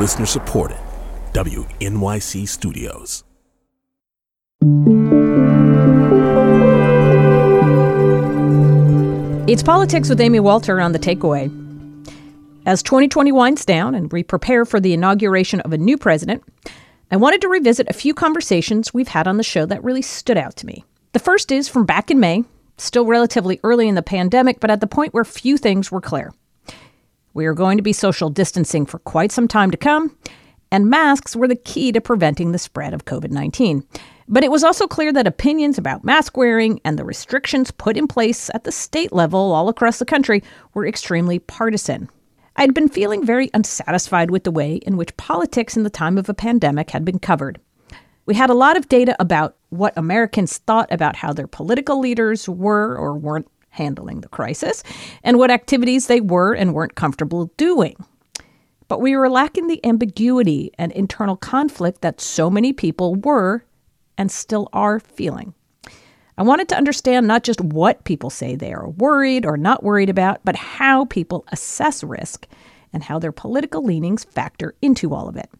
Listener supported. WNYC Studios. It's Politics with Amy Walter on the takeaway. As 2020 winds down and we prepare for the inauguration of a new president, I wanted to revisit a few conversations we've had on the show that really stood out to me. The first is from back in May, still relatively early in the pandemic, but at the point where few things were clear. We are going to be social distancing for quite some time to come, and masks were the key to preventing the spread of COVID 19. But it was also clear that opinions about mask wearing and the restrictions put in place at the state level all across the country were extremely partisan. I'd been feeling very unsatisfied with the way in which politics in the time of a pandemic had been covered. We had a lot of data about what Americans thought about how their political leaders were or weren't handling the crisis, and what activities they were and weren't comfortable doing. But we were lacking the ambiguity and internal conflict that so many people were and still are feeling. I wanted to understand not just what people say they are worried or not worried about, but how people assess risk and how their political leanings factor into all of it.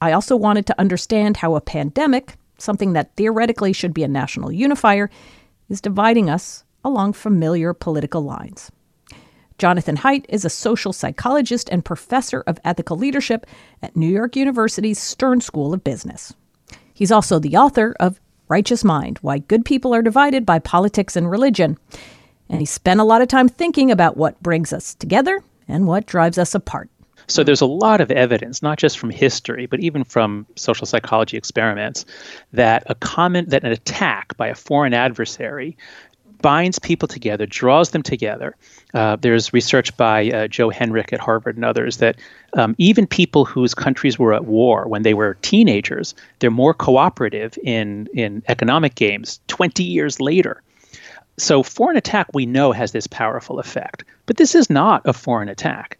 I also wanted to understand how a pandemic, something that theoretically should be a national unifier, is dividing us along familiar political lines. Jonathan Haidt is a social psychologist and professor of ethical leadership at New York University's Stern School of Business. He's also the author of Righteous Mind Why Good People Are Divided by Politics and Religion. And he spent a lot of time thinking about what brings us together and what drives us apart. So there's a lot of evidence, not just from history, but even from social psychology experiments, that a comment that an attack by a foreign adversary binds people together, draws them together. Uh, there's research by uh, Joe Henrich at Harvard and others that um, even people whose countries were at war when they were teenagers, they're more cooperative in, in economic games 20 years later. So, foreign attack we know has this powerful effect, but this is not a foreign attack.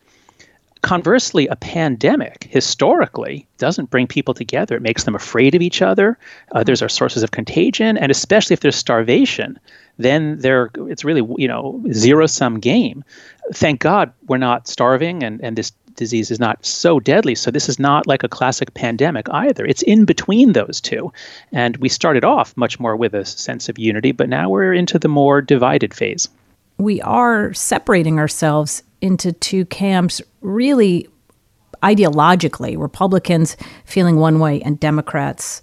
Conversely, a pandemic historically doesn't bring people together. It makes them afraid of each other. Others are sources of contagion, and especially if there's starvation, then there it's really you know zero sum game. Thank God we're not starving, and and this disease is not so deadly. So this is not like a classic pandemic either. It's in between those two, and we started off much more with a sense of unity, but now we're into the more divided phase. We are separating ourselves into two camps, really ideologically, Republicans feeling one way and Democrats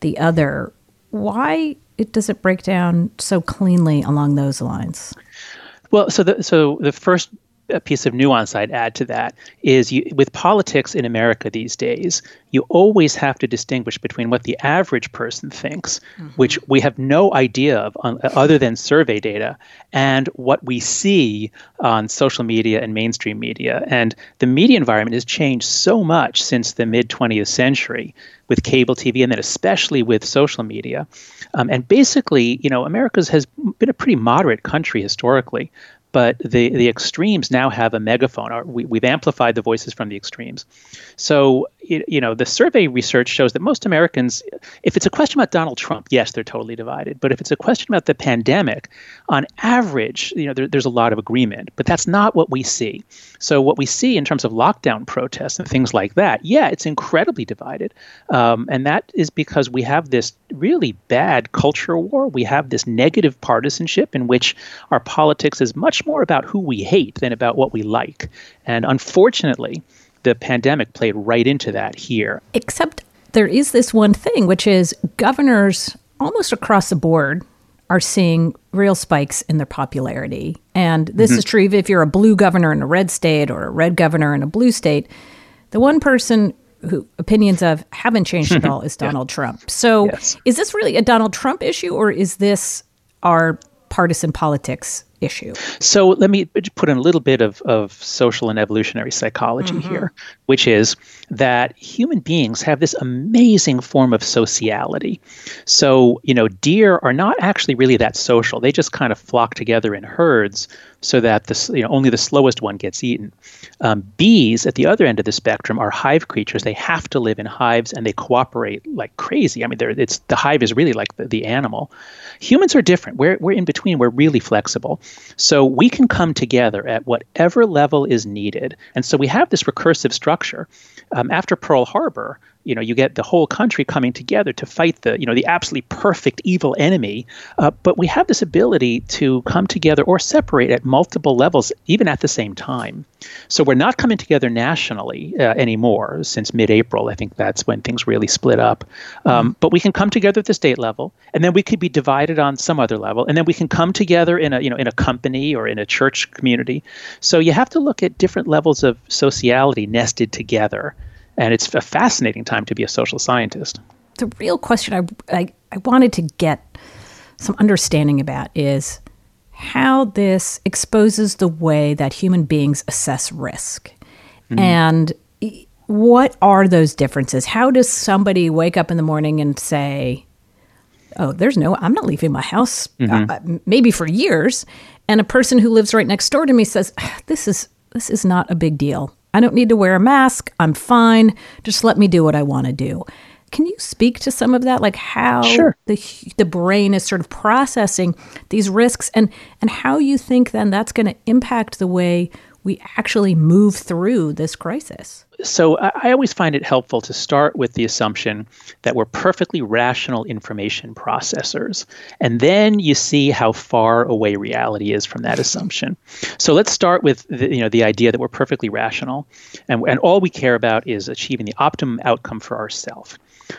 the other. Why it does it break down so cleanly along those lines? Well, so the so the first a piece of nuance I'd add to that is you, with politics in America these days, you always have to distinguish between what the average person thinks, mm-hmm. which we have no idea of on, other than survey data, and what we see on social media and mainstream media. And the media environment has changed so much since the mid 20th century with cable TV and then especially with social media. Um, and basically, you know, America's has been a pretty moderate country historically, but the the extremes now have a megaphone. We, we've amplified the voices from the extremes. So you know the survey research shows that most Americans, if it's a question about Donald Trump, yes, they're totally divided. But if it's a question about the pandemic, on average, you know there, there's a lot of agreement. But that's not what we see. So what we see in terms of lockdown protests and things like that, yeah, it's incredibly divided, um, and that is because we have this really bad culture war. We have this negative partisanship in which our politics is much more about who we hate than about what we like. And unfortunately, the pandemic played right into that here. Except there is this one thing, which is governors almost across the board are seeing real spikes in their popularity. And this mm-hmm. is true if you're a blue governor in a red state or a red governor in a blue state. The one person who opinions of haven't changed at all is Donald yeah. Trump. So yes. is this really a Donald Trump issue or is this our partisan politics issue. So let me put in a little bit of, of social and evolutionary psychology mm-hmm. here, which is that human beings have this amazing form of sociality. So, you know, deer are not actually really that social. They just kind of flock together in herds so that the, you know, only the slowest one gets eaten. Um, bees at the other end of the spectrum are hive creatures. They have to live in hives and they cooperate like crazy. I mean, it's the hive is really like the, the animal. Humans are different. We're, we're in between. We're really flexible. So we can come together at whatever level is needed. And so we have this recursive structure. Um, after Pearl Harbor, you know you get the whole country coming together to fight the you know the absolutely perfect evil enemy. Uh, but we have this ability to come together or separate at multiple levels even at the same time. So we're not coming together nationally uh, anymore since mid-april. I think that's when things really split up. Um, mm-hmm. but we can come together at the state level and then we could be divided on some other level and then we can come together in a you know in a company or in a church community. So you have to look at different levels of sociality nested together and it's a fascinating time to be a social scientist. The real question I, I, I wanted to get some understanding about is how this exposes the way that human beings assess risk. Mm-hmm. And what are those differences? How does somebody wake up in the morning and say, Oh, there's no, I'm not leaving my house, mm-hmm. uh, maybe for years. And a person who lives right next door to me says, This is, this is not a big deal. I don't need to wear a mask. I'm fine. Just let me do what I want to do. Can you speak to some of that, like how sure. the the brain is sort of processing these risks, and and how you think then that's going to impact the way we actually move through this crisis? So I always find it helpful to start with the assumption that we're perfectly rational information processors. And then you see how far away reality is from that assumption. So let's start with the, you know, the idea that we're perfectly rational and, and all we care about is achieving the optimum outcome for ourselves.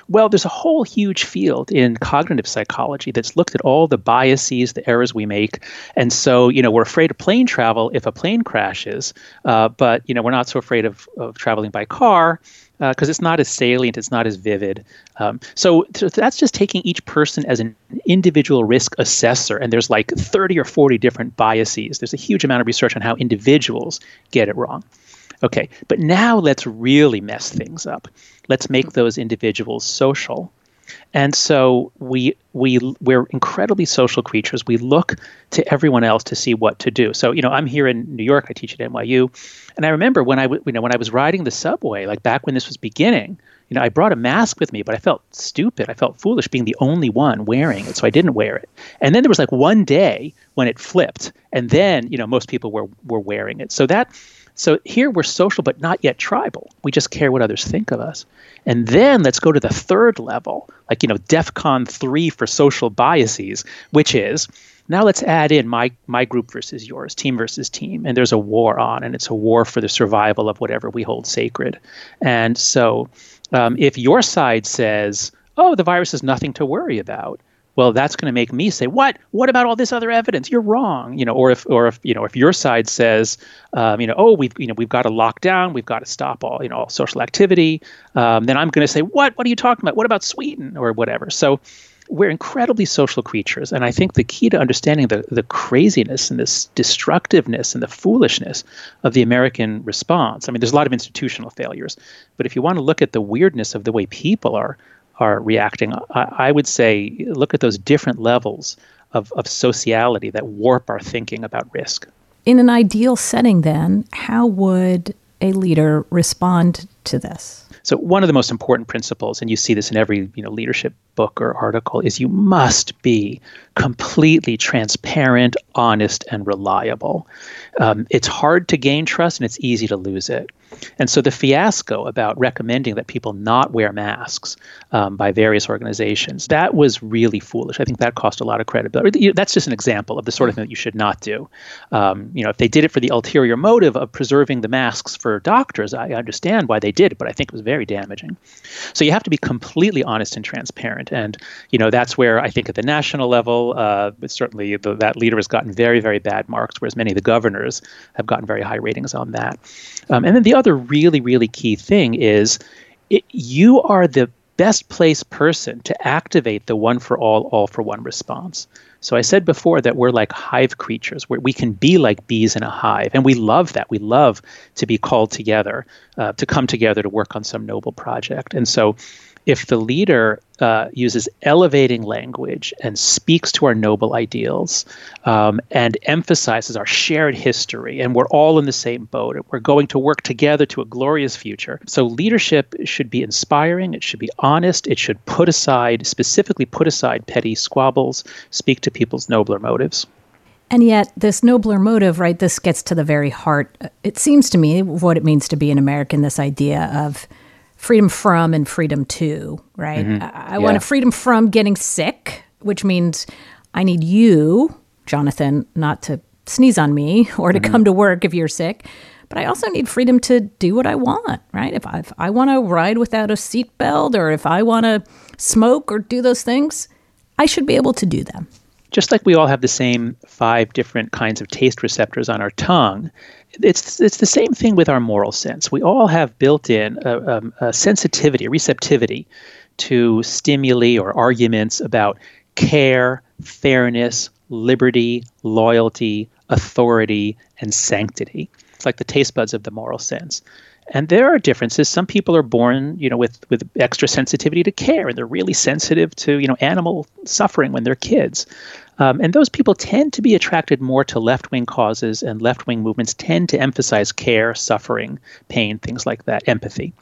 Well, there's a whole huge field in cognitive psychology that's looked at all the biases, the errors we make, and so you know we're afraid of plane travel if a plane crashes, uh, but you know we're not so afraid of, of traveling by car because uh, it's not as salient, it's not as vivid. Um, so, so, that's just taking each person as an individual risk assessor, and there's like 30 or 40 different biases. There's a huge amount of research on how individuals get it wrong. Okay, but now let's really mess things up. Let's make those individuals social. And so we we we're incredibly social creatures. We look to everyone else to see what to do. So you know, I'm here in New York. I teach at NYU, and I remember when I you know when I was riding the subway, like back when this was beginning. You know, I brought a mask with me, but I felt stupid. I felt foolish being the only one wearing it, so I didn't wear it. And then there was like one day when it flipped, and then you know most people were were wearing it. So that so here we're social, but not yet tribal. We just care what others think of us. And then let's go to the third level, like, you know, DEFCON 3 for social biases, which is now let's add in my, my group versus yours, team versus team. And there's a war on, and it's a war for the survival of whatever we hold sacred. And so um, if your side says, oh, the virus is nothing to worry about, well that's going to make me say what? What about all this other evidence? You're wrong. You know or if or if you know if your side says um, you know oh we've you know we've got to lock down we've got to stop all you know all social activity um, then i'm going to say what? What are you talking about? What about sweden or whatever. So we're incredibly social creatures and i think the key to understanding the, the craziness and this destructiveness and the foolishness of the american response i mean there's a lot of institutional failures but if you want to look at the weirdness of the way people are are reacting. I, I would say look at those different levels of, of sociality that warp our thinking about risk. In an ideal setting, then, how would a leader respond to this? So one of the most important principles, and you see this in every you know leadership book or article, is you must be completely transparent, honest, and reliable. Um, it's hard to gain trust, and it's easy to lose it. And so the fiasco about recommending that people not wear masks um, by various organizations, that was really foolish. I think that cost a lot of credibility. That's just an example of the sort of thing that you should not do. Um, you know, if they did it for the ulterior motive of preserving the masks for doctors, I understand why they did but I think it was very damaging. So you have to be completely honest and transparent. And, you know, that's where I think at the national level, uh, certainly the, that leader has gotten very, very bad marks, whereas many of the governors have gotten very high ratings on that. Um, and then the other really, really key thing is it, you are the best placed person to activate the one for all, all for one response. So I said before that we're like hive creatures, where we can be like bees in a hive, and we love that. We love to be called together, uh, to come together to work on some noble project. And so if the leader uh, uses elevating language and speaks to our noble ideals um, and emphasizes our shared history, and we're all in the same boat, and we're going to work together to a glorious future. So, leadership should be inspiring, it should be honest, it should put aside, specifically put aside petty squabbles, speak to people's nobler motives. And yet, this nobler motive, right, this gets to the very heart, it seems to me, what it means to be an American this idea of freedom from and freedom to, right? Mm-hmm. I, I yeah. want a freedom from getting sick, which means I need you, Jonathan, not to sneeze on me or to mm-hmm. come to work if you're sick. But I also need freedom to do what I want, right? If I, if I want to ride without a seatbelt or if I want to smoke or do those things, I should be able to do them. Just like we all have the same five different kinds of taste receptors on our tongue, it's it's the same thing with our moral sense. We all have built in a, a sensitivity, a receptivity to stimuli or arguments about care, fairness, liberty, loyalty, authority, and sanctity. It's like the taste buds of the moral sense. And there are differences. Some people are born, you know, with with extra sensitivity to care, and they're really sensitive to, you know, animal suffering when they're kids. Um, and those people tend to be attracted more to left wing causes, and left wing movements tend to emphasize care, suffering, pain, things like that, empathy.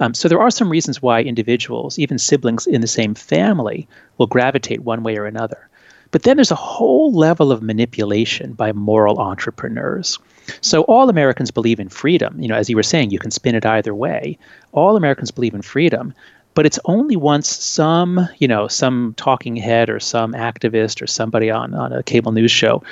Um, so there are some reasons why individuals, even siblings in the same family, will gravitate one way or another. But then there's a whole level of manipulation by moral entrepreneurs. So all Americans believe in freedom. You know, as you were saying, you can spin it either way. All Americans believe in freedom, but it's only once some you know some talking head or some activist or somebody on on a cable news show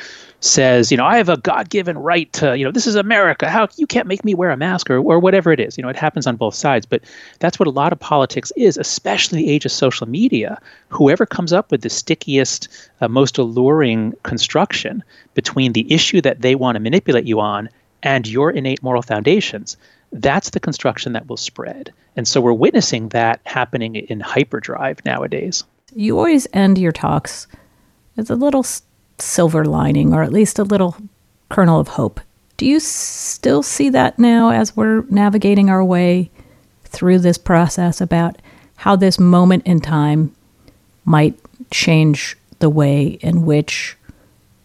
says you know i have a god-given right to you know this is america. How you can't make me wear a mask or, or whatever it is. You know it happens on both sides but that's what a lot of politics is especially the age of social media. Whoever comes up with the stickiest uh, most alluring construction between the issue that they want to manipulate you on and your innate moral foundations that's the construction that will spread. And so we're witnessing that happening in hyperdrive nowadays. You always end your talks with a little silver lining, or at least a little kernel of hope. Do you still see that now as we're navigating our way through this process about how this moment in time might change the way in which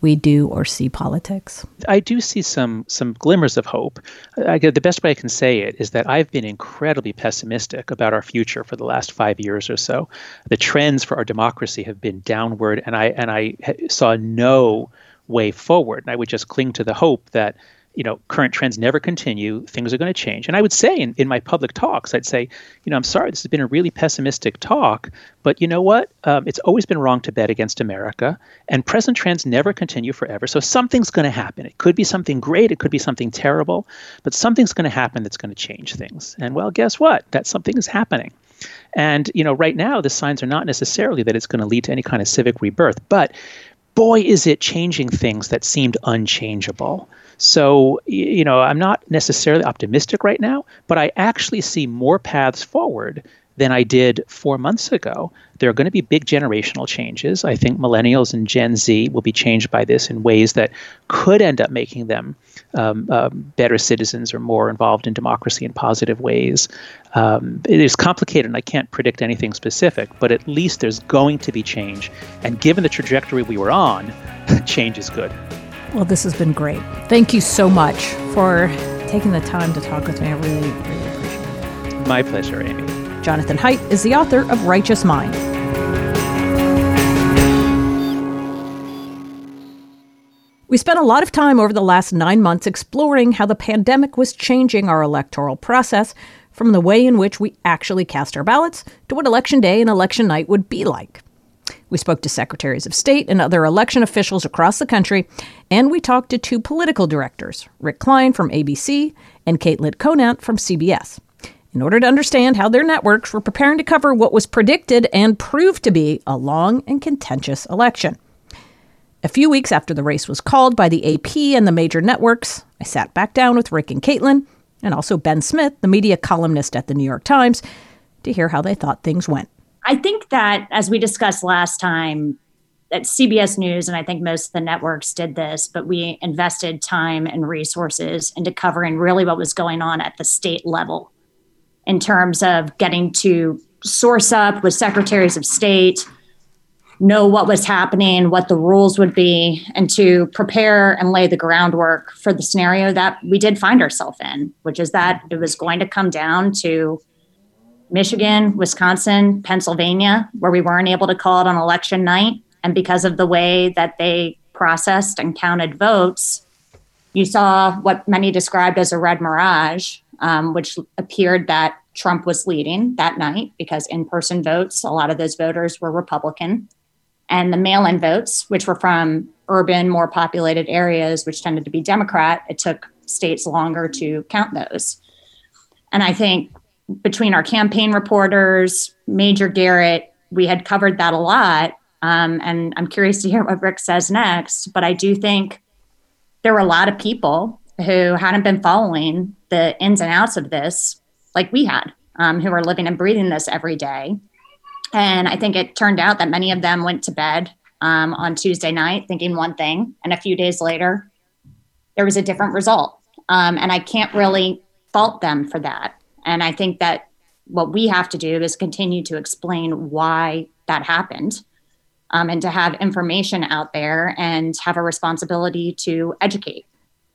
we do or see politics? I do see some some glimmers of hope. I, the best way I can say it is that I've been incredibly pessimistic about our future for the last five years or so. The trends for our democracy have been downward, and I and I saw no way forward. And I would just cling to the hope that you know, current trends never continue, things are going to change. And I would say in, in my public talks, I'd say, you know, I'm sorry, this has been a really pessimistic talk, but you know what? Um, it's always been wrong to bet against America, and present trends never continue forever. So something's going to happen. It could be something great, it could be something terrible, but something's going to happen that's going to change things. And well, guess what? That something is happening. And you know, right now the signs are not necessarily that it's going to lead to any kind of civic rebirth, but boy, is it changing things that seemed unchangeable. So, you know, I'm not necessarily optimistic right now, but I actually see more paths forward than I did four months ago. There are going to be big generational changes. I think millennials and Gen Z will be changed by this in ways that could end up making them um, uh, better citizens or more involved in democracy in positive ways. Um, it is complicated, and I can't predict anything specific, but at least there's going to be change. And given the trajectory we were on, change is good. Well, this has been great. Thank you so much for taking the time to talk with me. I really, really appreciate it. My pleasure, Amy. Jonathan Haidt is the author of Righteous Mind. We spent a lot of time over the last nine months exploring how the pandemic was changing our electoral process from the way in which we actually cast our ballots to what election day and election night would be like. We spoke to secretaries of state and other election officials across the country, and we talked to two political directors, Rick Klein from ABC and Caitlin Conant from CBS, in order to understand how their networks were preparing to cover what was predicted and proved to be a long and contentious election. A few weeks after the race was called by the AP and the major networks, I sat back down with Rick and Caitlin, and also Ben Smith, the media columnist at the New York Times, to hear how they thought things went. I think that, as we discussed last time, that CBS News, and I think most of the networks did this, but we invested time and resources into covering really what was going on at the state level in terms of getting to source up with secretaries of state, know what was happening, what the rules would be, and to prepare and lay the groundwork for the scenario that we did find ourselves in, which is that it was going to come down to Michigan, Wisconsin, Pennsylvania, where we weren't able to call it on election night. And because of the way that they processed and counted votes, you saw what many described as a red mirage, um, which appeared that Trump was leading that night because in person votes, a lot of those voters were Republican. And the mail in votes, which were from urban, more populated areas, which tended to be Democrat, it took states longer to count those. And I think between our campaign reporters, Major Garrett, we had covered that a lot. Um, and I'm curious to hear what Rick says next. But I do think there were a lot of people who hadn't been following the ins and outs of this like we had, um, who are living and breathing this every day. And I think it turned out that many of them went to bed um, on Tuesday night thinking one thing, and a few days later, there was a different result. Um, and I can't really fault them for that. And I think that what we have to do is continue to explain why that happened um, and to have information out there and have a responsibility to educate.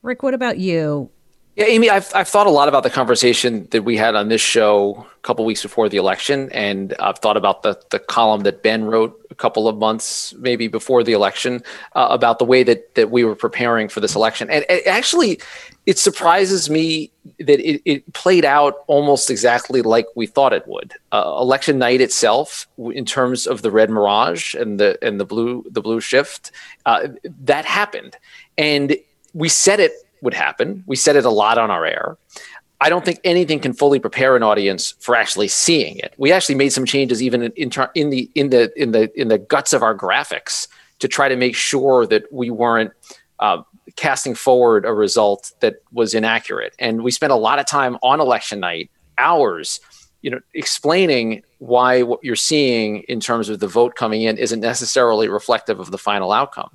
Rick, what about you? Yeah, Amy, I've, I've thought a lot about the conversation that we had on this show a couple weeks before the election, and I've thought about the the column that Ben wrote a couple of months maybe before the election uh, about the way that that we were preparing for this election. And it actually, it surprises me that it, it played out almost exactly like we thought it would. Uh, election night itself, in terms of the red mirage and the and the blue the blue shift, uh, that happened, and we said it would happen. We said it a lot on our air. I don't think anything can fully prepare an audience for actually seeing it. We actually made some changes even in, in, the in the in the in the guts of our graphics to try to make sure that we weren't uh, casting forward a result that was inaccurate. And we spent a lot of time on election night, hours, you know, explaining why what you're seeing in terms of the vote coming in isn't necessarily reflective of the final outcome.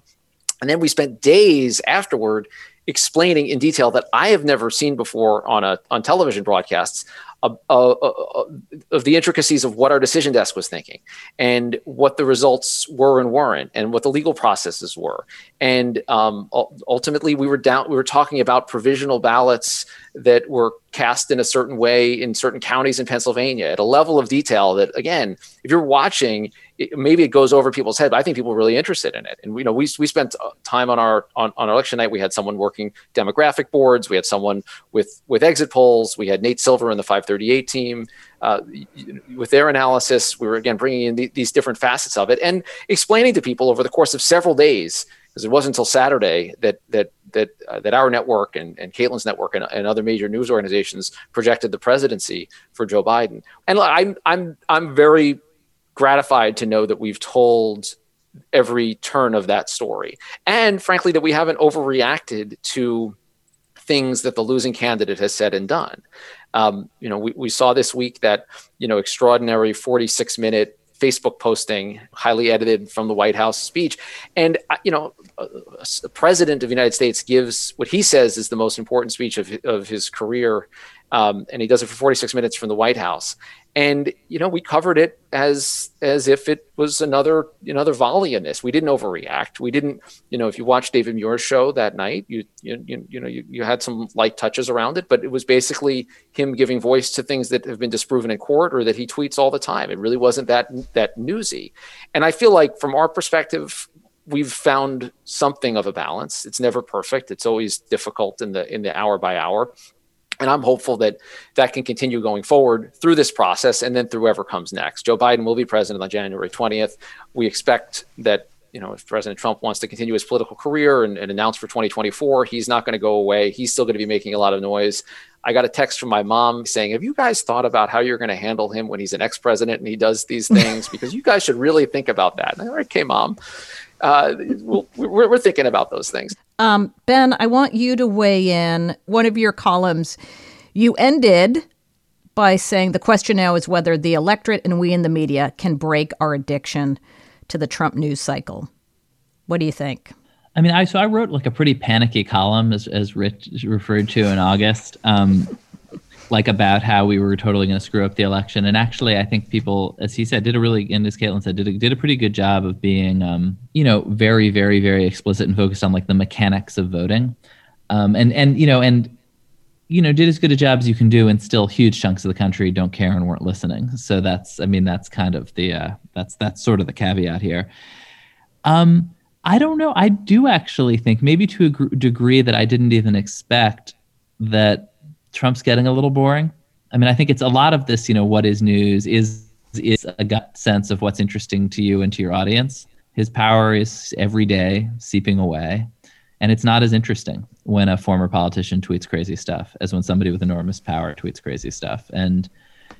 And then we spent days afterward explaining in detail that I have never seen before on a on television broadcasts uh, uh, uh, of the intricacies of what our decision desk was thinking and what the results were and weren't and what the legal processes were. And um, ultimately we were down we were talking about provisional ballots that were cast in a certain way in certain counties in Pennsylvania at a level of detail that again if you're watching it, maybe it goes over people's head but I think people are really interested in it. And you know we, we spent time on our on, on election night. We had someone working demographic boards. We had someone with with exit polls. We had Nate Silver in the 538 team uh, with their analysis we were again bringing in the, these different facets of it and explaining to people over the course of several days because it wasn't until Saturday that that that uh, that our network and, and Caitlin's network and, and other major news organizations projected the presidency for Joe Biden. And I'm I'm I'm very gratified to know that we've told every turn of that story, and frankly that we haven't overreacted to things that the losing candidate has said and done. Um, you know, we, we saw this week that you know extraordinary 46 minute Facebook posting, highly edited from the White House speech. And, uh, you know, the president of the United States gives what he says is the most important speech of, of his career. Um, and he does it for 46 minutes from the White House. And you know we covered it as as if it was another another volley in this. We didn't overreact. We didn't you know if you watched david muir's show that night you you, you, you know you, you had some light touches around it but it was basically him giving voice to things that have been disproven in court or that he tweets all the time. It really wasn't that that newsy. And i feel like from our perspective we've found something of a balance. It's never perfect. It's always difficult in the in the hour by hour and I'm hopeful that that can continue going forward through this process and then through whoever comes next. Joe Biden will be president on January 20th. We expect that, you know, if President Trump wants to continue his political career and, and announce for 2024, he's not going to go away. He's still going to be making a lot of noise. I got a text from my mom saying, Have you guys thought about how you're going to handle him when he's an ex president and he does these things? because you guys should really think about that. All right, okay, mom. Uh, we're, we're thinking about those things. Um, ben, I want you to weigh in. One of your columns, you ended by saying the question now is whether the electorate and we in the media can break our addiction to the Trump news cycle. What do you think? I mean, I so I wrote like a pretty panicky column, as as Rich referred to in August. Um, like about how we were totally going to screw up the election. And actually, I think people, as he said, did a really, and as Caitlin said, did a, did a pretty good job of being, um, you know, very, very, very explicit and focused on like the mechanics of voting. Um, and and you know, and you know, did as good a job as you can do, and still huge chunks of the country don't care and weren't listening. So that's, I mean, that's kind of the uh, that's that's sort of the caveat here. Um, I don't know. I do actually think maybe to a gr- degree that I didn't even expect that Trump's getting a little boring. I mean, I think it's a lot of this. You know, what is news is is a gut sense of what's interesting to you and to your audience. His power is every day seeping away. And it's not as interesting when a former politician tweets crazy stuff as when somebody with enormous power tweets crazy stuff. And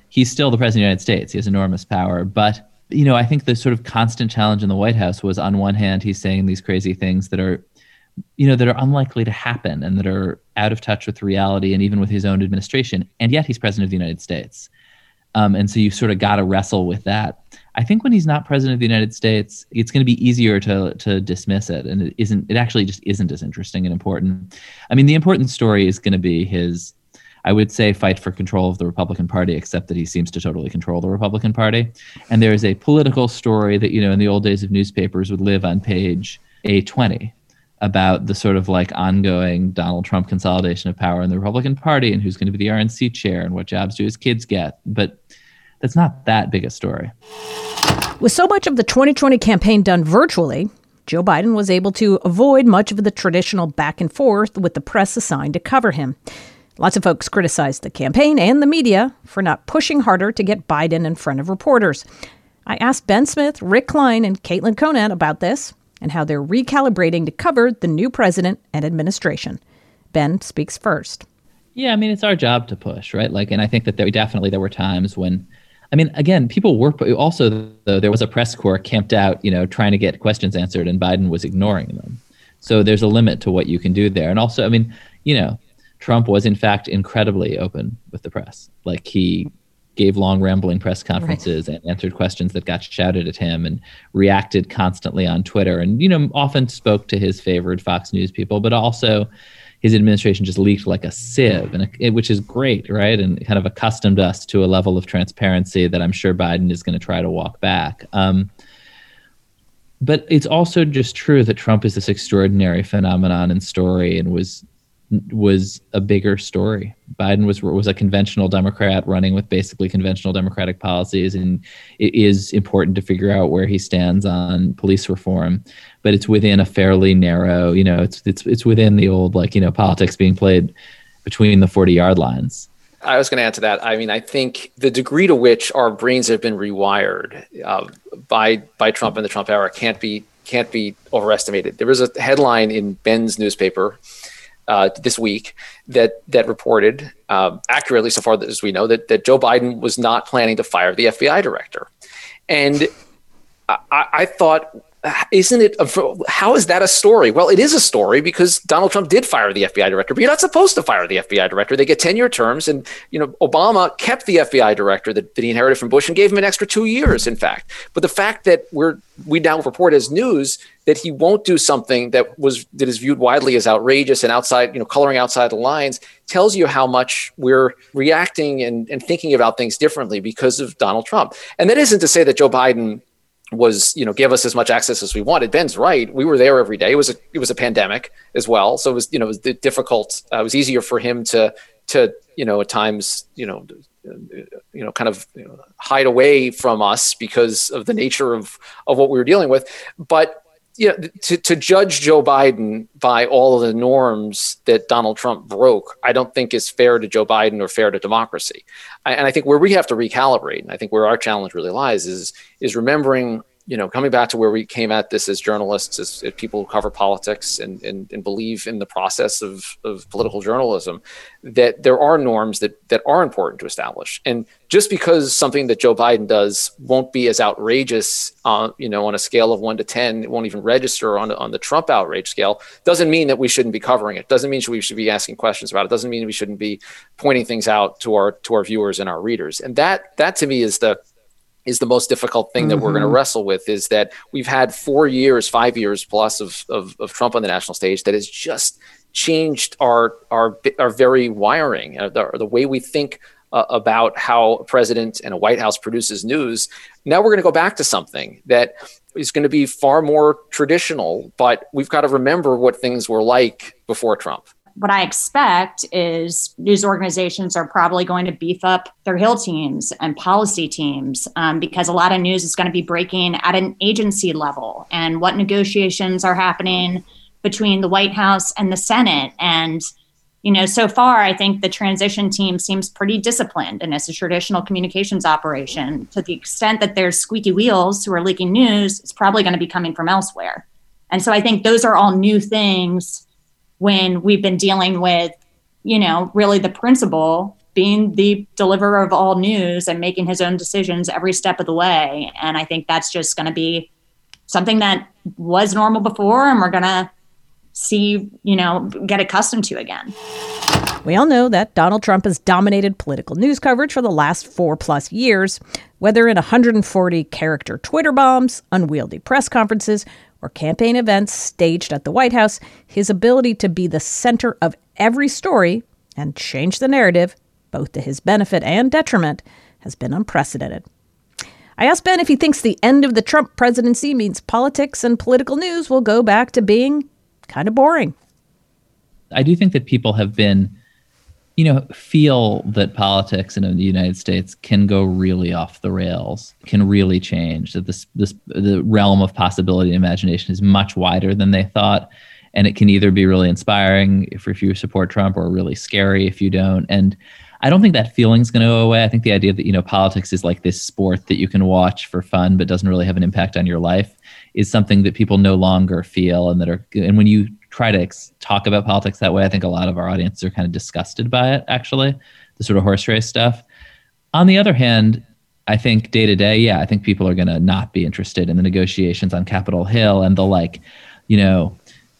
he's still the president of the United States. He has enormous power. But, you know, I think the sort of constant challenge in the White House was on one hand, he's saying these crazy things that are, you know, that are unlikely to happen and that are out of touch with reality and even with his own administration. And yet he's president of the United States. Um, and so you sort of got to wrestle with that. I think when he's not president of the United States, it's going to be easier to to dismiss it, and it isn't. It actually just isn't as interesting and important. I mean, the important story is going to be his. I would say fight for control of the Republican Party, except that he seems to totally control the Republican Party. And there is a political story that you know in the old days of newspapers would live on page A20 about the sort of like ongoing Donald Trump consolidation of power in the Republican Party and who's going to be the RNC chair and what jobs do his kids get. But that's not that big a story. With so much of the 2020 campaign done virtually, Joe Biden was able to avoid much of the traditional back and forth with the press assigned to cover him. Lots of folks criticized the campaign and the media for not pushing harder to get Biden in front of reporters. I asked Ben Smith, Rick Klein, and Caitlin Conant about this and how they're recalibrating to cover the new president and administration. Ben speaks first. Yeah, I mean, it's our job to push, right? Like, and I think that there definitely there were times when I mean, again, people were also though there was a press corps camped out, you know, trying to get questions answered, and Biden was ignoring them. So there's a limit to what you can do there. And also, I mean, you know, Trump was in fact incredibly open with the press. Like he gave long rambling press conferences right. and answered questions that got shouted at him and reacted constantly on Twitter and you know often spoke to his favored Fox News people but also his administration just leaked like a sieve, and it, which is great, right? And kind of accustomed us to a level of transparency that I'm sure Biden is going to try to walk back. Um, but it's also just true that Trump is this extraordinary phenomenon and story, and was was a bigger story. Biden was was a conventional Democrat running with basically conventional Democratic policies, and it is important to figure out where he stands on police reform. But it's within a fairly narrow, you know, it's it's it's within the old like you know politics being played between the forty yard lines. I was going to add to that. I mean, I think the degree to which our brains have been rewired uh, by by Trump and the Trump era can't be can't be overestimated. There was a headline in Ben's newspaper uh, this week that that reported uh, accurately, so far as we know, that that Joe Biden was not planning to fire the FBI director, and I, I thought isn't it how is that a story? Well it is a story because donald trump did fire the fbi director but you're not supposed to fire the fbi director. They get 10 year terms and you know obama kept the fbi director that, that he inherited from bush and gave him an extra two years in fact. But the fact that we're we now report as news that he won't do something that was that is viewed widely as outrageous and outside you know coloring outside the lines tells you how much we're reacting and, and thinking about things differently because of donald trump. And that isn't to say that joe biden was you know give us as much access as we wanted. Ben's right. We were there every day. It was a it was a pandemic as well, so it was you know it was difficult. Uh, it was easier for him to to you know at times you know you know kind of you know, hide away from us because of the nature of of what we were dealing with. But you know, to, to judge Joe Biden by all of the norms that Donald Trump broke, I don't think is fair to Joe Biden or fair to democracy. I, and I think where we have to recalibrate, and I think where our challenge really lies, is is remembering you know, coming back to where we came at this as journalists, as, as people who cover politics and, and, and, believe in the process of, of political journalism, that there are norms that, that are important to establish. And just because something that Joe Biden does won't be as outrageous, uh, you know, on a scale of one to 10, it won't even register on, on the Trump outrage scale, doesn't mean that we shouldn't be covering it. Doesn't mean we should be asking questions about it. Doesn't mean we shouldn't be pointing things out to our, to our viewers and our readers. And that, that to me is the, is the most difficult thing that mm-hmm. we're going to wrestle with is that we've had four years, five years plus of, of, of Trump on the national stage that has just changed our our our very wiring, uh, the, the way we think uh, about how a president and a White House produces news. Now we're going to go back to something that is going to be far more traditional, but we've got to remember what things were like before Trump. What I expect is news organizations are probably going to beef up their Hill teams and policy teams um, because a lot of news is going to be breaking at an agency level and what negotiations are happening between the White House and the Senate. And you know, so far, I think the transition team seems pretty disciplined and it's a traditional communications operation. To the extent that there's squeaky wheels who are leaking news, it's probably going to be coming from elsewhere. And so I think those are all new things when we've been dealing with, you know, really the principal being the deliverer of all news and making his own decisions every step of the way. And I think that's just going to be something that was normal before and we're going to see, you know, get accustomed to again. We all know that Donald Trump has dominated political news coverage for the last four plus years, whether in 140 character Twitter bombs, unwieldy press conferences, or campaign events staged at the White House. His ability to be the center of every story and change the narrative, both to his benefit and detriment, has been unprecedented. I asked Ben if he thinks the end of the Trump presidency means politics and political news will go back to being kind of boring. I do think that people have been, you know, feel that politics in the United States can go really off the rails, can really change. That this this the realm of possibility and imagination is much wider than they thought, and it can either be really inspiring if, if you support Trump or really scary if you don't. And I don't think that feeling's going to go away. I think the idea that you know politics is like this sport that you can watch for fun but doesn't really have an impact on your life is something that people no longer feel and that are and when you try to ex- talk about politics that way i think a lot of our audience are kind of disgusted by it actually the sort of horse race stuff. On the other hand i think day to day yeah i think people are going to not be interested in the negotiations on capitol hill and the like. You know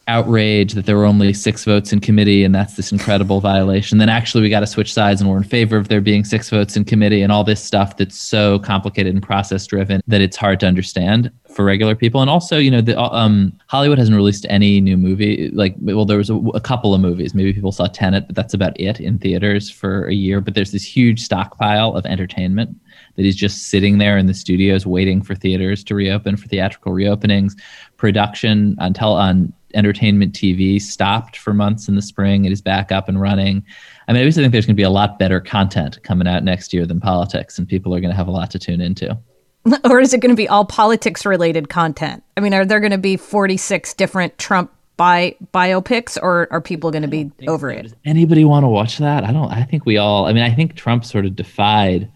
outrage that there were only six votes in committee and that's this incredible violation. Then actually we got to switch sides and we're in favor of there being six votes in committee and all this stuff that's so complicated and process driven that it's hard to understand for regular people. And also, you know, the, um, Hollywood hasn't released any new movie. Like, well, there was a, a couple of movies. Maybe people saw Tenet, but that's about it in theaters for a year. But there's this huge stockpile of entertainment that is just sitting there in the studios waiting for theaters to reopen for theatrical reopenings production on tel- on entertainment TV stopped for months in the spring. It is back up and running. I mean, I just think there's going to be a lot better content coming out next year than politics, and people are going to have a lot to tune into. or is it going to be all politics related content? I mean, are there going to be 46 different Trump bi- biopics, or are people going to be over so. it? Does anybody want to watch that? I don't. I think we all. I mean, I think Trump sort of defied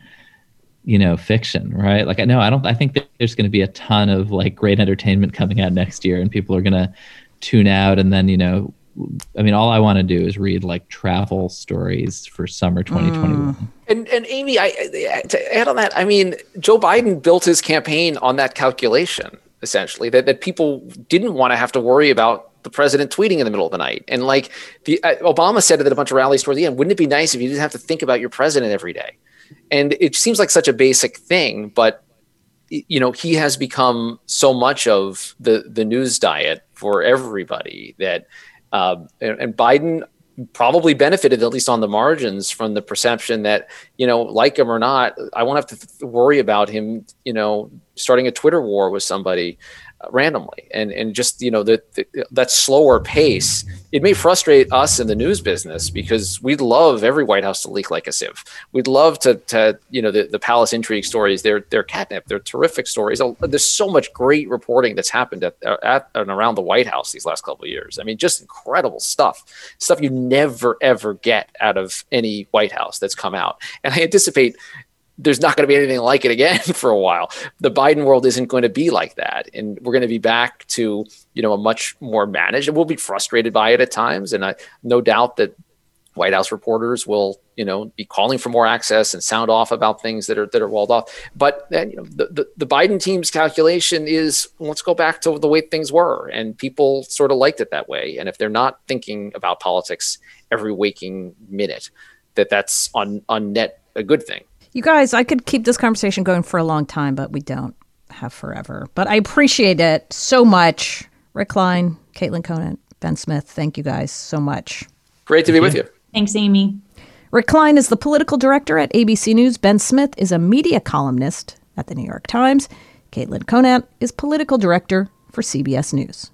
you know fiction right like i know i don't i think there's going to be a ton of like great entertainment coming out next year and people are going to tune out and then you know I mean, all I want to do is read like travel stories for summer 2021. Mm. And and Amy, I, to add on that, I mean, Joe Biden built his campaign on that calculation essentially that that people didn't want to have to worry about the president tweeting in the middle of the night. And like the uh, Obama said it at a bunch of rallies toward the end, wouldn't it be nice if you didn't have to think about your president every day? And it seems like such a basic thing, but you know, he has become so much of the the news diet for everybody that uh, and, and Biden probably benefited at least on the margins from the perception that you know like him or not i won't have to worry about him you know starting a twitter war with somebody randomly. And and just you know that that slower pace it may frustrate us in the news business because we'd love every white house to leak like a sieve. We'd love to to you know the, the palace intrigue stories they're they're catnip they're terrific stories. Oh, there's so much great reporting that's happened at, uh, at and around the white house these last couple of years. I mean just incredible stuff stuff you never ever get out of any white house that's come out. And i anticipate there's not going to be anything like it again for a while. The Biden world isn't going to be like that, and we're going to be back to you know a much more managed. And we'll be frustrated by it at times, and I no doubt that White House reporters will you know be calling for more access and sound off about things that are that are walled off. But you know the, the, the Biden team's calculation is let's go back to the way things were, and people sort of liked it that way. And if they're not thinking about politics every waking minute, that that's on on net a good thing. You guys, I could keep this conversation going for a long time, but we don't have forever. But I appreciate it so much. Rick Klein, Caitlin Conant, Ben Smith, thank you guys so much. Great to be with you. Thanks, Amy. Rick Klein is the political director at ABC News. Ben Smith is a media columnist at the New York Times. Caitlin Conant is political director for CBS News.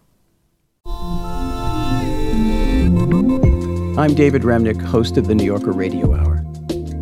I'm David Remnick, host of the New Yorker Radio Hour.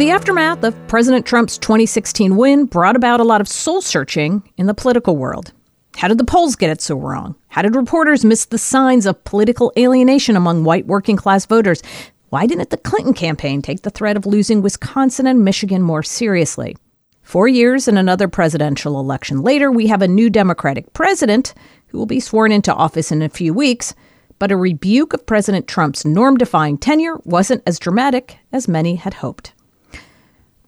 The aftermath of President Trump's 2016 win brought about a lot of soul searching in the political world. How did the polls get it so wrong? How did reporters miss the signs of political alienation among white working class voters? Why didn't the Clinton campaign take the threat of losing Wisconsin and Michigan more seriously? Four years and another presidential election later, we have a new Democratic president who will be sworn into office in a few weeks. But a rebuke of President Trump's norm defying tenure wasn't as dramatic as many had hoped.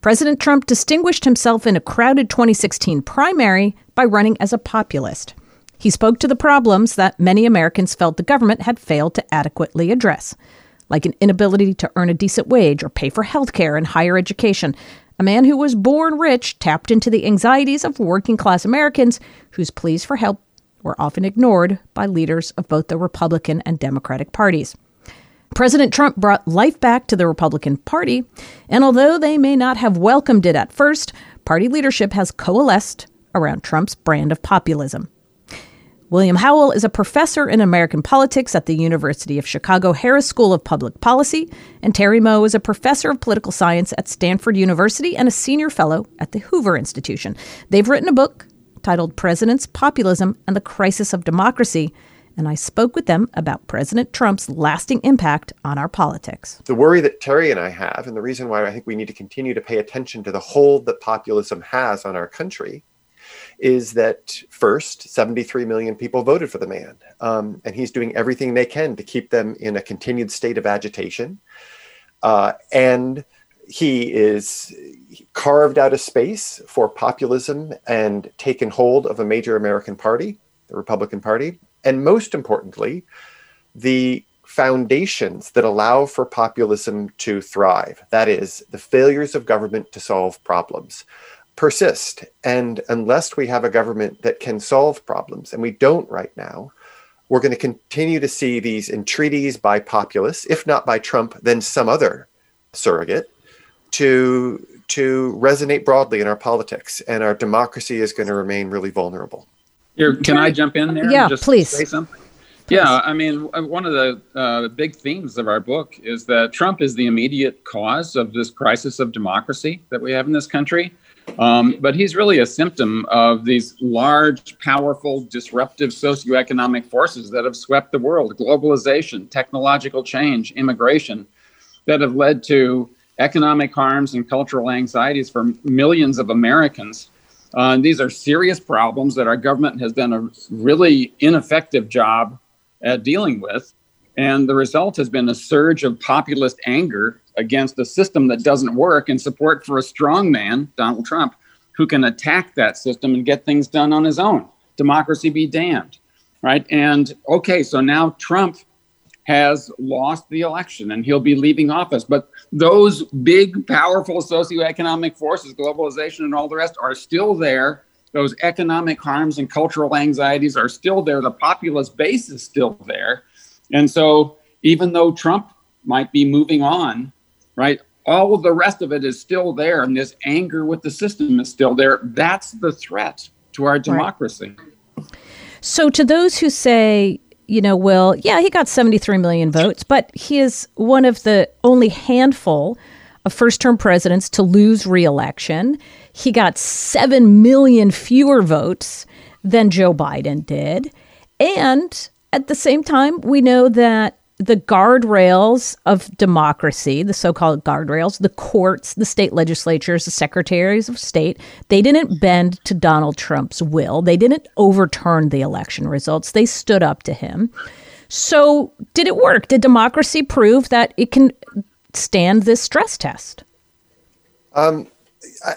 President Trump distinguished himself in a crowded 2016 primary by running as a populist. He spoke to the problems that many Americans felt the government had failed to adequately address, like an inability to earn a decent wage or pay for health care and higher education. A man who was born rich tapped into the anxieties of working class Americans whose pleas for help were often ignored by leaders of both the Republican and Democratic parties. President Trump brought life back to the Republican Party, and although they may not have welcomed it at first, party leadership has coalesced around Trump's brand of populism. William Howell is a professor in American politics at the University of Chicago Harris School of Public Policy, and Terry Moe is a professor of political science at Stanford University and a senior fellow at the Hoover Institution. They've written a book titled President's Populism and the Crisis of Democracy and I spoke with them about President Trump's lasting impact on our politics. The worry that Terry and I have, and the reason why I think we need to continue to pay attention to the hold that populism has on our country, is that first, 73 million people voted for the man. Um, and he's doing everything they can to keep them in a continued state of agitation. Uh, and he is carved out a space for populism and taken hold of a major American party, the Republican Party, and most importantly, the foundations that allow for populism to thrive that is, the failures of government to solve problems persist. And unless we have a government that can solve problems, and we don't right now, we're going to continue to see these entreaties by populists, if not by Trump, then some other surrogate, to to resonate broadly in our politics, and our democracy is going to remain really vulnerable. Here, can I jump in there? Yeah, just please. Say something. Yeah, I mean, one of the uh, big themes of our book is that Trump is the immediate cause of this crisis of democracy that we have in this country. Um, but he's really a symptom of these large, powerful, disruptive socioeconomic forces that have swept the world globalization, technological change, immigration that have led to economic harms and cultural anxieties for millions of Americans. Uh, these are serious problems that our government has done a really ineffective job at dealing with. And the result has been a surge of populist anger against a system that doesn't work and support for a strong man, Donald Trump, who can attack that system and get things done on his own. Democracy be damned. Right. And okay, so now Trump has lost the election and he'll be leaving office. But those big, powerful socioeconomic forces, globalization and all the rest, are still there. Those economic harms and cultural anxieties are still there. The populist base is still there. And so, even though Trump might be moving on, right, all of the rest of it is still there. And this anger with the system is still there. That's the threat to our democracy. Right. So, to those who say, you know, Will, yeah, he got 73 million votes, but he is one of the only handful of first term presidents to lose reelection. He got 7 million fewer votes than Joe Biden did. And at the same time, we know that the guardrails of democracy, the so called guardrails, the courts, the state legislatures, the secretaries of state, they didn't bend to Donald Trump's will. They didn't overturn the election results. They stood up to him. So, did it work? Did democracy prove that it can stand this stress test? Um,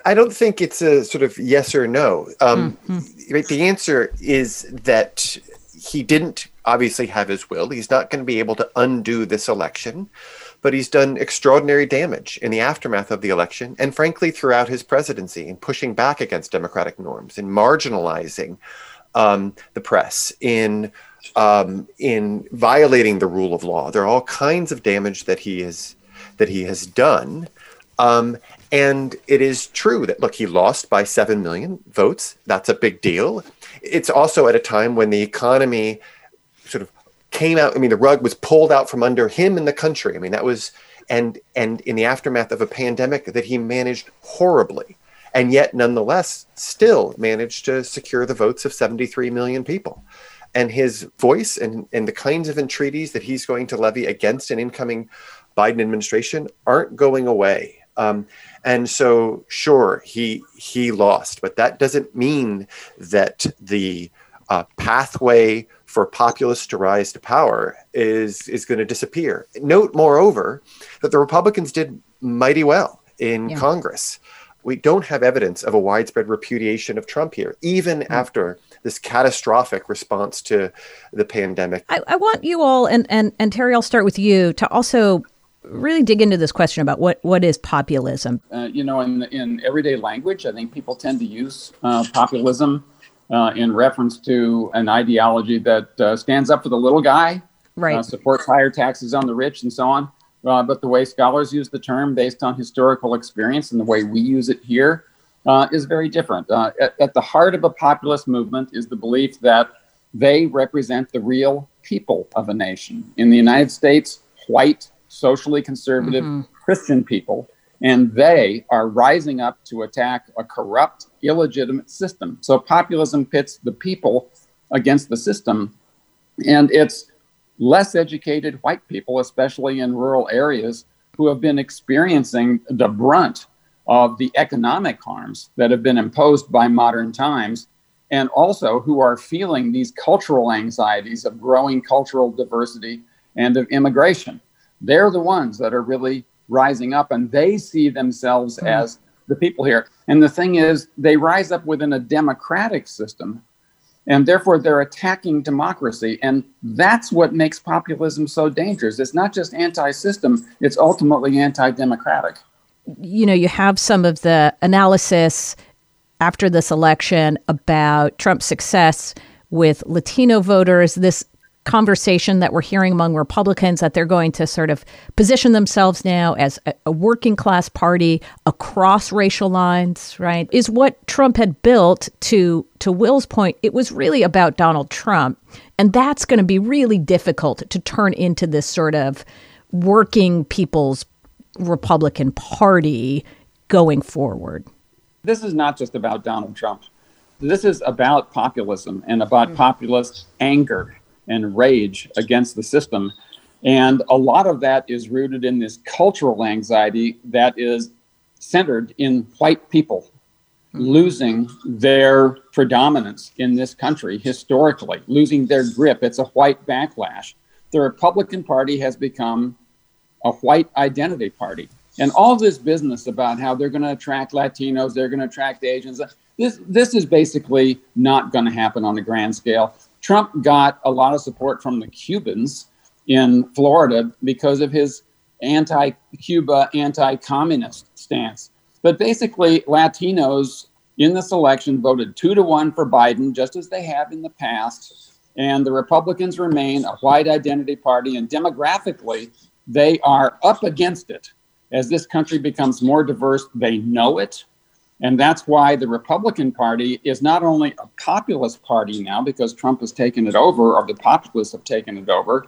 I don't think it's a sort of yes or no. Um, mm-hmm. The answer is that he didn't obviously have his will. He's not going to be able to undo this election, but he's done extraordinary damage in the aftermath of the election and, frankly, throughout his presidency in pushing back against democratic norms, in marginalizing um, the press, in um, in violating the rule of law. There are all kinds of damage that he has that he has done. Um, and it is true that, look, he lost by 7 million votes. That's a big deal. It's also at a time when the economy sort of came out. I mean, the rug was pulled out from under him and the country. I mean, that was, and, and in the aftermath of a pandemic that he managed horribly. And yet, nonetheless, still managed to secure the votes of 73 million people. And his voice and, and the kinds of entreaties that he's going to levy against an incoming Biden administration aren't going away. Um, and so, sure, he he lost, but that doesn't mean that the uh, pathway for populists to rise to power is is going to disappear. Note, moreover, that the Republicans did mighty well in yeah. Congress. We don't have evidence of a widespread repudiation of Trump here, even mm. after this catastrophic response to the pandemic. I, I want you all, and, and, and Terry, I'll start with you, to also really dig into this question about what, what is populism. Uh, you know, in, in everyday language, I think people tend to use uh, populism uh, in reference to an ideology that uh, stands up for the little guy, right. Uh, supports higher taxes on the rich, and so on. Uh, but the way scholars use the term based on historical experience and the way we use it here is very different. At, at the heart of a populist movement is the belief that they represent the real people of a nation. In the United States, white socially conservative mm-hmm. Christian people, and they are rising up to attack a corrupt, illegitimate system. So populism pits the people against the system, and it's less educated white people, especially in rural areas, who have been experiencing the brunt of the economic harms that have been imposed by modern times, and also who are feeling these cultural anxieties of growing cultural diversity and of immigration. They're the ones that are really rising up and they see themselves mm. as the people here. And the thing is, they rise up within a democratic system and therefore they're attacking democracy. And that's what makes populism so dangerous. It's not just anti system, it's ultimately anti democratic. You know, you have some of the analysis after this election about Trump's success with Latino voters. This conversation that we're hearing among Republicans that they're going to sort of position themselves now as a, a, working class party across racial lines, right? Is what Trump had built to to Will's point, it was really about Donald Trump. And that's going to be really difficult to turn into this sort of working people's Republican Party going forward. This is not just about Donald Trump. This is about populism and about mm. populist anger and rage against the system. And a lot of that is rooted in this cultural anxiety that is centered in white people hmm. losing their predominance in this country historically, losing their grip. It's a white backlash. The Republican Party has become a white identity party. And all this business about how they're going to attract Latinos, they're going to attract Asians, this, this is basically not going to happen on a grand scale. Trump got a lot of support from the Cubans in Florida because of his anti Cuba, anti communist stance. But basically, Latinos in this election voted two to one for Biden, just as they have in the past. And the Republicans remain a white identity party, and demographically, they are up against it. As this country becomes more diverse, they know it. And that's why the Republican Party is not only a populist party now because Trump has taken it over, or the populists have taken it over,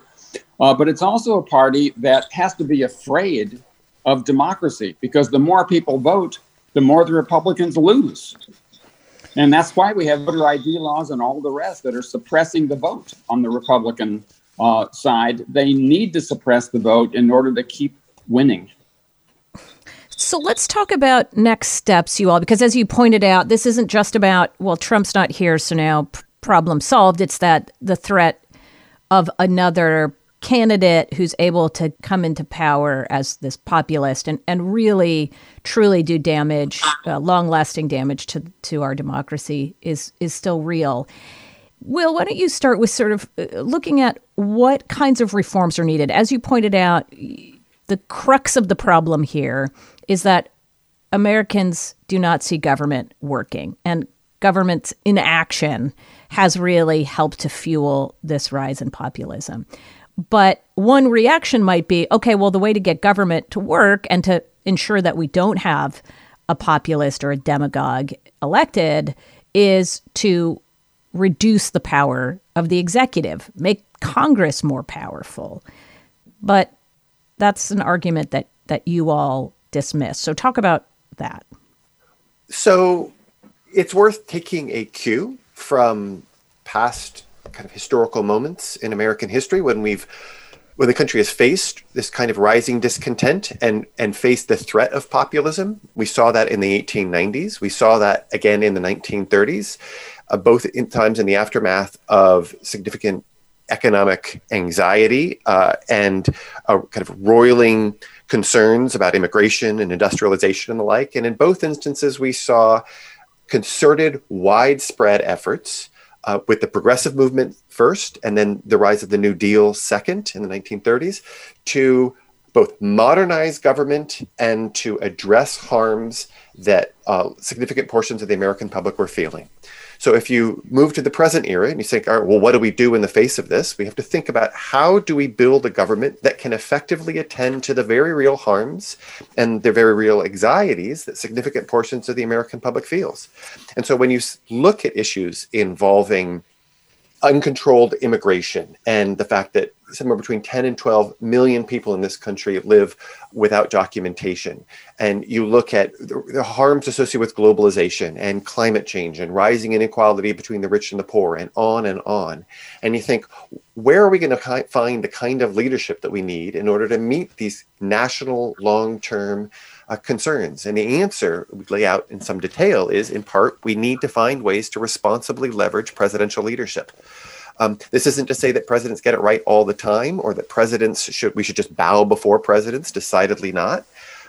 uh, but it's also a party that has to be afraid of democracy because the more people vote, the more the Republicans lose. And that's why we have voter ID laws and all the rest that are suppressing the vote on the Republican uh, side. They need to suppress the vote in order to keep winning. So let's talk about next steps, you all, because as you pointed out, this isn't just about, well, Trump's not here, so now p- problem solved. It's that the threat of another candidate who's able to come into power as this populist and, and really truly do damage, uh, long lasting damage to, to our democracy is, is still real. Will, why don't you start with sort of uh, looking at what kinds of reforms are needed? As you pointed out, the crux of the problem here is that Americans do not see government working, and government's inaction has really helped to fuel this rise in populism. But one reaction might be okay, well, the way to get government to work and to ensure that we don't have a populist or a demagogue elected is to reduce the power of the executive, make Congress more powerful. But that's an argument that, that you all dismiss. So, talk about that. So, it's worth taking a cue from past kind of historical moments in American history when we've when the country has faced this kind of rising discontent and and faced the threat of populism. We saw that in the 1890s. We saw that again in the 1930s, uh, both in times in the aftermath of significant economic anxiety uh, and a kind of roiling concerns about immigration and industrialization and the like. And in both instances, we saw concerted, widespread efforts uh, with the progressive movement first, and then the rise of the New Deal second in the 1930s, to both modernize government and to address harms that uh, significant portions of the American public were feeling. So if you move to the present era and you think, all right, well, what do we do in the face of this? We have to think about how do we build a government that can effectively attend to the very real harms and the very real anxieties that significant portions of the American public feels. And so when you look at issues involving uncontrolled immigration and the fact that somewhere between 10 and 12 million people in this country live without documentation. And you look at the, harms associated with globalization and climate change and rising inequality between the rich and the poor, and on and on. And you think, where are we going to find the kind of leadership that we need in order to meet these national long term uh, concerns? And the answer we lay out in some detail is in part, we need to find ways to responsibly leverage presidential leadership. Um, this isn't to say that presidents get it right all the time, or that presidents should we should just bow before presidents. Decidedly not,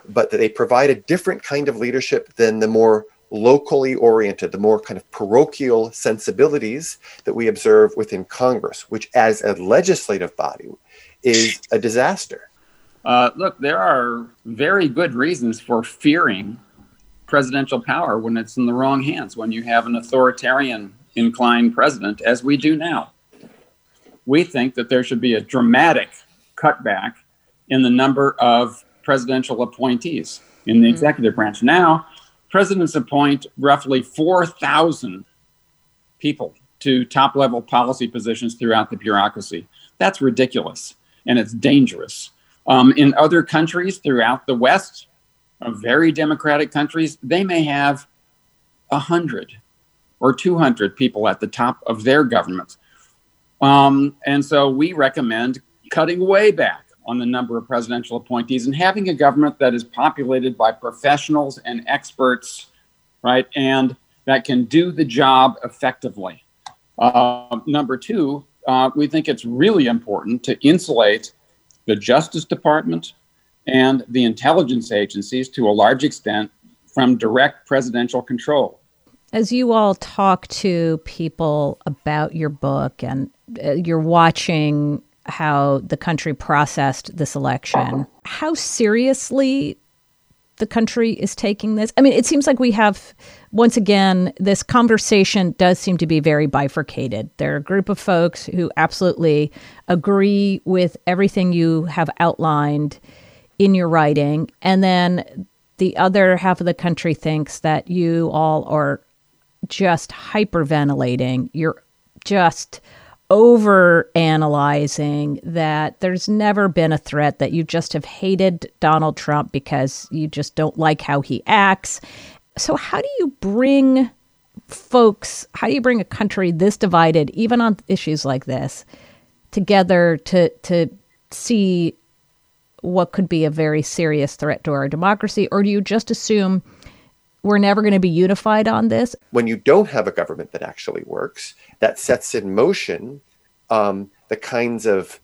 but that they provide a different kind of leadership than the more locally oriented, the more kind of parochial sensibilities that we observe within Congress, which, as a legislative body, is a disaster. Uh, look, there are very good reasons for fearing presidential power when it's in the wrong hands, when you have an authoritarian inclined president, as we do now we think that there should be a dramatic cutback in the number of presidential appointees in the mm-hmm. executive branch. Now, presidents appoint roughly 4,000 people to top level policy positions throughout the bureaucracy. That's ridiculous and it's dangerous. Um, in other countries throughout the West, uh, very democratic countries, they may have 100 or 200 people at the top of their governments. Um, and so we recommend cutting way back on the number of presidential appointees and having a government that is populated by professionals and experts, right? And that can do the job effectively. Uh, number two, uh, we think it's really important to insulate the Justice Department and the intelligence agencies to a large extent from direct presidential control. As you all talk to people about your book and uh, you're watching how the country processed this election, how seriously the country is taking this? I mean, it seems like we have, once again, this conversation does seem to be very bifurcated. There are a group of folks who absolutely agree with everything you have outlined in your writing. And then the other half of the country thinks that you all are just hyperventilating. You're just over analyzing that there's never been a threat that you just have hated Donald Trump because you just don't like how he acts. So how do you bring folks, how do you bring a country this divided even on issues like this together to to see what could be a very serious threat to our democracy or do you just assume we're never going to be unified on this. When you don't have a government that actually works, that sets in motion um, the kinds of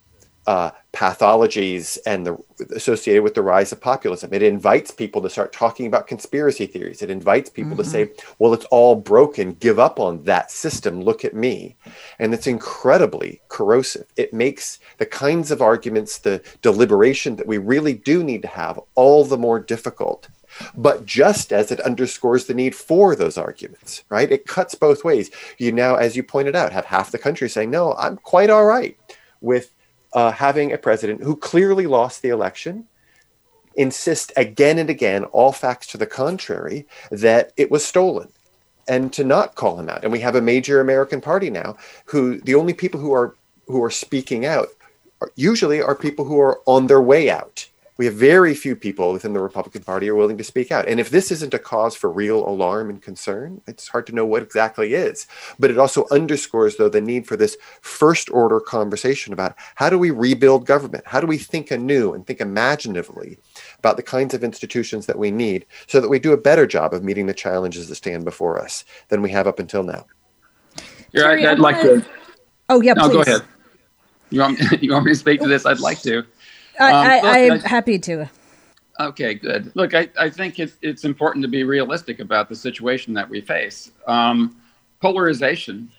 uh, pathologies and the associated with the rise of populism. It invites people to start talking about conspiracy theories. It invites people mm-hmm. to say, "Well, it's all broken. Give up on that system. Look at me," and it's incredibly corrosive. It makes the kinds of arguments, the deliberation that we really do need to have, all the more difficult. But just as it underscores the need for those arguments, right? It cuts both ways. You now, as you pointed out, have half the country saying, "No, I'm quite all right with." uh, having a president who clearly lost the election insist again and again, all facts to the contrary, that it was stolen and to not call him out. And we have a major American party now who the only people who are who are speaking out usually are people who are on their way out we have very few people within the Republican Party are willing to speak out. And if this isn't a cause for real alarm and concern, it's hard to know what exactly is. But it also underscores, though, the need for this first order conversation about how do we rebuild government? How do we think anew and think imaginatively about the kinds of institutions that we need so that we do a better job of meeting the challenges that stand before us than we have up until now? Yeah, I'd, I'd like to. Oh, yeah, no, please. go ahead. You want, you want me to speak to this? I'd like to. I, um, I, am happy to. Okay, good. Look, I, I think it's, it's important to be realistic about the situation that we face. Um, polarization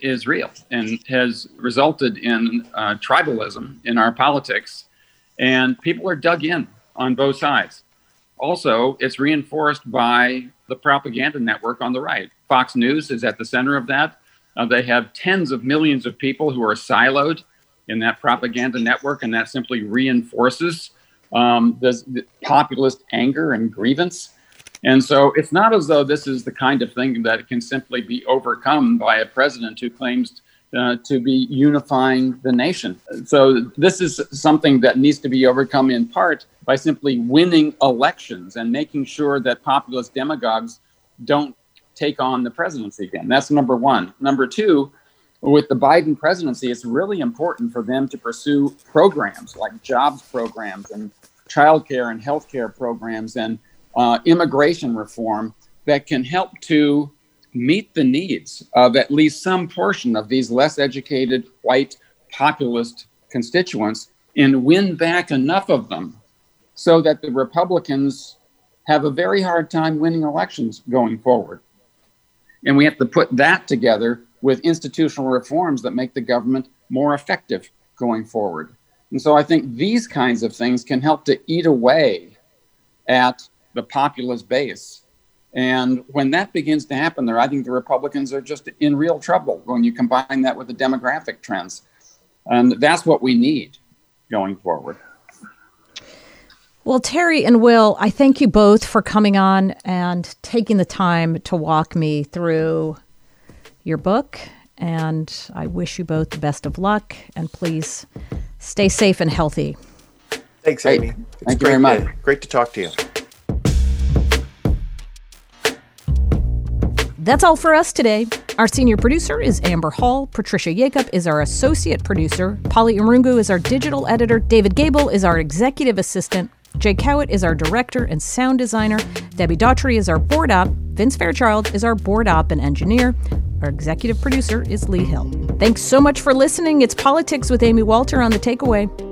is real and has resulted in uh, tribalism in our politics, and people are dug in on both sides. Also, it's reinforced by the propaganda network on the right. Fox News is at the center of that. Uh, they have tens of millions of people who are siloed in that propaganda network, and that simply reinforces um, this, populist anger and grievance. And so it's not as though this is the kind of thing that can simply be overcome by a president who claims uh, to be unifying the nation. So this is something that needs to be overcome in part by simply winning elections and making sure that populist demagogues don't take on the presidency again. That's number one. Number two, with the Biden presidency, it's really important for them to pursue programs like jobs programs and childcare and healthcare programs and uh, immigration reform that can help to meet the needs of at least some portion of these less educated white populist constituents and win back enough of them so that the Republicans have a very hard time winning elections going forward. And we have to put that together with institutional reforms that make the government more effective going forward. And so I think these kinds of things can help to eat away at the populist base. And when that begins to happen there, I think the Republicans are just in real trouble when you combine that with the demographic trends. And that's what we need going forward. Well, Terry and Will, I thank you both for coming on and taking the time to walk me through your book. And I wish you both the best of luck. And please stay safe and healthy. Thanks, Amy. Hey, thank you very much. Great to talk to you. That's all for us today. Our senior producer is Amber Hall. Patricia Yacob is our associate producer. Polly Irungu is our digital editor. David Gable is our executive assistant. Jay Cowit is our director and sound designer. Debbie Daughtry is our board op. Vince Fairchild is our board op and engineer. Our executive producer is Lee Hill. Thanks so much for listening. It's Politics with Amy Walter on The Takeaway.